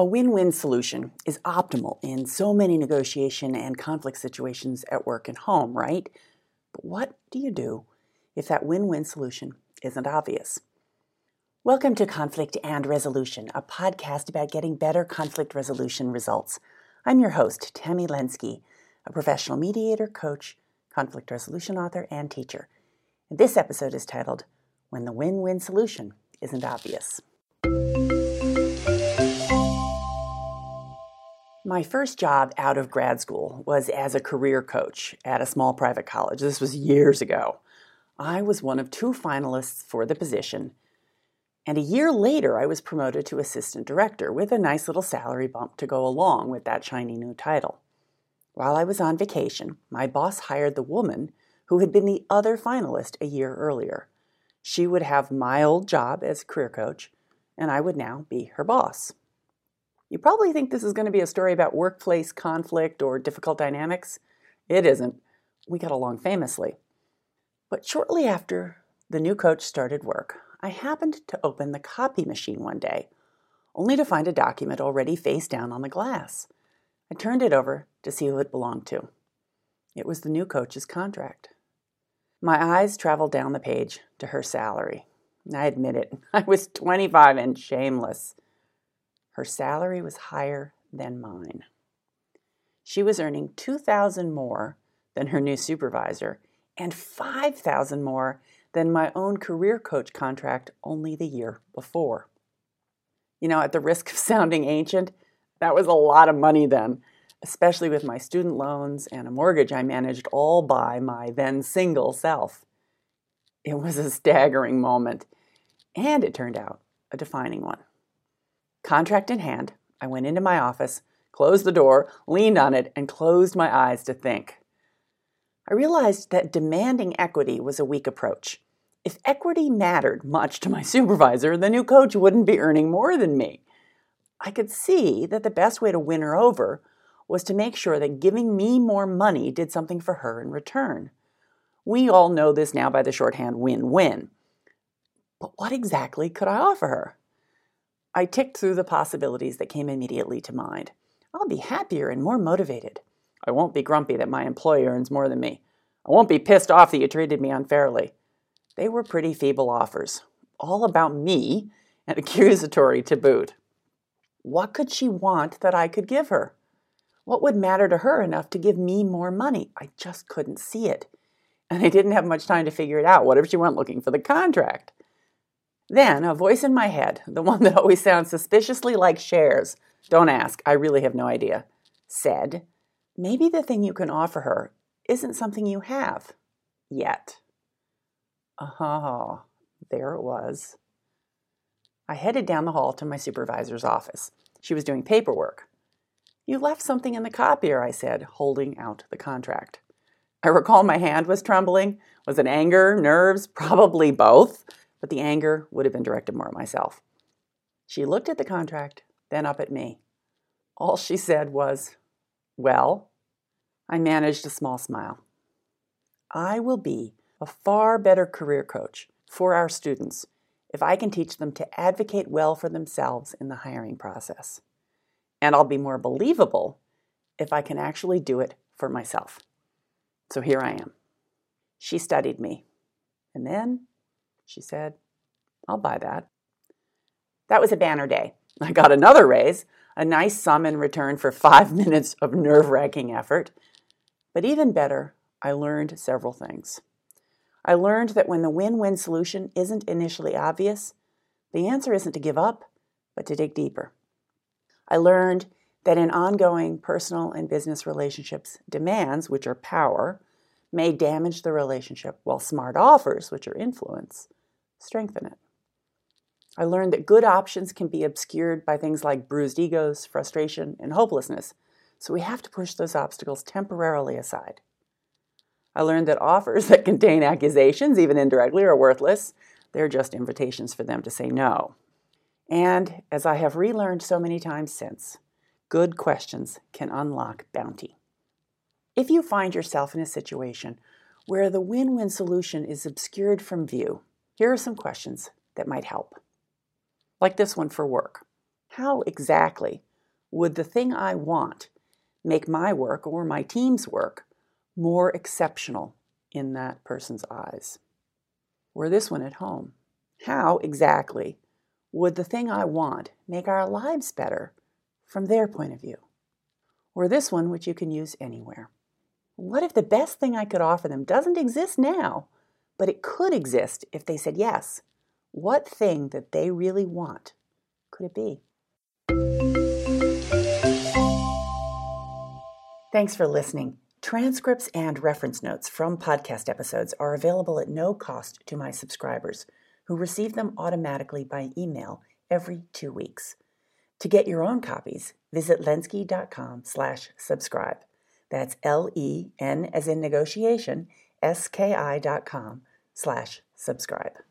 A win win solution is optimal in so many negotiation and conflict situations at work and home, right? But what do you do if that win win solution isn't obvious? Welcome to Conflict and Resolution, a podcast about getting better conflict resolution results. I'm your host, Tammy Lenski, a professional mediator, coach, conflict resolution author, and teacher. This episode is titled When the Win Win Solution Isn't Obvious. My first job out of grad school was as a career coach at a small private college. This was years ago. I was one of two finalists for the position, and a year later I was promoted to assistant director with a nice little salary bump to go along with that shiny new title. While I was on vacation, my boss hired the woman who had been the other finalist a year earlier. She would have my old job as career coach, and I would now be her boss. You probably think this is going to be a story about workplace conflict or difficult dynamics. It isn't. We got along famously. But shortly after the new coach started work, I happened to open the copy machine one day, only to find a document already face down on the glass. I turned it over to see who it belonged to. It was the new coach's contract. My eyes traveled down the page to her salary. I admit it, I was 25 and shameless. Her salary was higher than mine. She was earning 2000 more than her new supervisor and 5000 more than my own career coach contract only the year before. You know, at the risk of sounding ancient, that was a lot of money then, especially with my student loans and a mortgage I managed all by my then single self. It was a staggering moment, and it turned out a defining one. Contract in hand, I went into my office, closed the door, leaned on it, and closed my eyes to think. I realized that demanding equity was a weak approach. If equity mattered much to my supervisor, the new coach wouldn't be earning more than me. I could see that the best way to win her over was to make sure that giving me more money did something for her in return. We all know this now by the shorthand win win. But what exactly could I offer her? I ticked through the possibilities that came immediately to mind. I'll be happier and more motivated. I won't be grumpy that my employer earns more than me. I won't be pissed off that you treated me unfairly. They were pretty feeble offers, all about me and accusatory to boot. What could she want that I could give her? What would matter to her enough to give me more money? I just couldn't see it. And I didn't have much time to figure it out. What if she went looking for the contract? Then a voice in my head, the one that always sounds suspiciously like Cher's, don't ask, I really have no idea, said, Maybe the thing you can offer her isn't something you have yet. Ah, there it was. I headed down the hall to my supervisor's office. She was doing paperwork. You left something in the copier, I said, holding out the contract. I recall my hand was trembling. Was it anger, nerves, probably both? But the anger would have been directed more at myself. She looked at the contract, then up at me. All she said was, Well, I managed a small smile. I will be a far better career coach for our students if I can teach them to advocate well for themselves in the hiring process. And I'll be more believable if I can actually do it for myself. So here I am. She studied me. And then she said. I'll buy that. That was a banner day. I got another raise, a nice sum in return for five minutes of nerve wracking effort. But even better, I learned several things. I learned that when the win win solution isn't initially obvious, the answer isn't to give up, but to dig deeper. I learned that in ongoing personal and business relationships, demands, which are power, may damage the relationship, while smart offers, which are influence, strengthen it. I learned that good options can be obscured by things like bruised egos, frustration, and hopelessness, so we have to push those obstacles temporarily aside. I learned that offers that contain accusations, even indirectly, are worthless. They're just invitations for them to say no. And as I have relearned so many times since, good questions can unlock bounty. If you find yourself in a situation where the win win solution is obscured from view, here are some questions that might help. Like this one for work How exactly would the thing I want make my work or my team's work more exceptional in that person's eyes? Or this one at home. How exactly would the thing I want make our lives better from their point of view? Or this one, which you can use anywhere. What if the best thing I could offer them doesn't exist now, but it could exist if they said yes? What thing that they really want could it be? Thanks for listening. Transcripts and reference notes from podcast episodes are available at no cost to my subscribers, who receive them automatically by email every two weeks. To get your own copies, visit lenski.com slash subscribe. That's L-E-N as in negotiation, S-K-I dot com slash subscribe.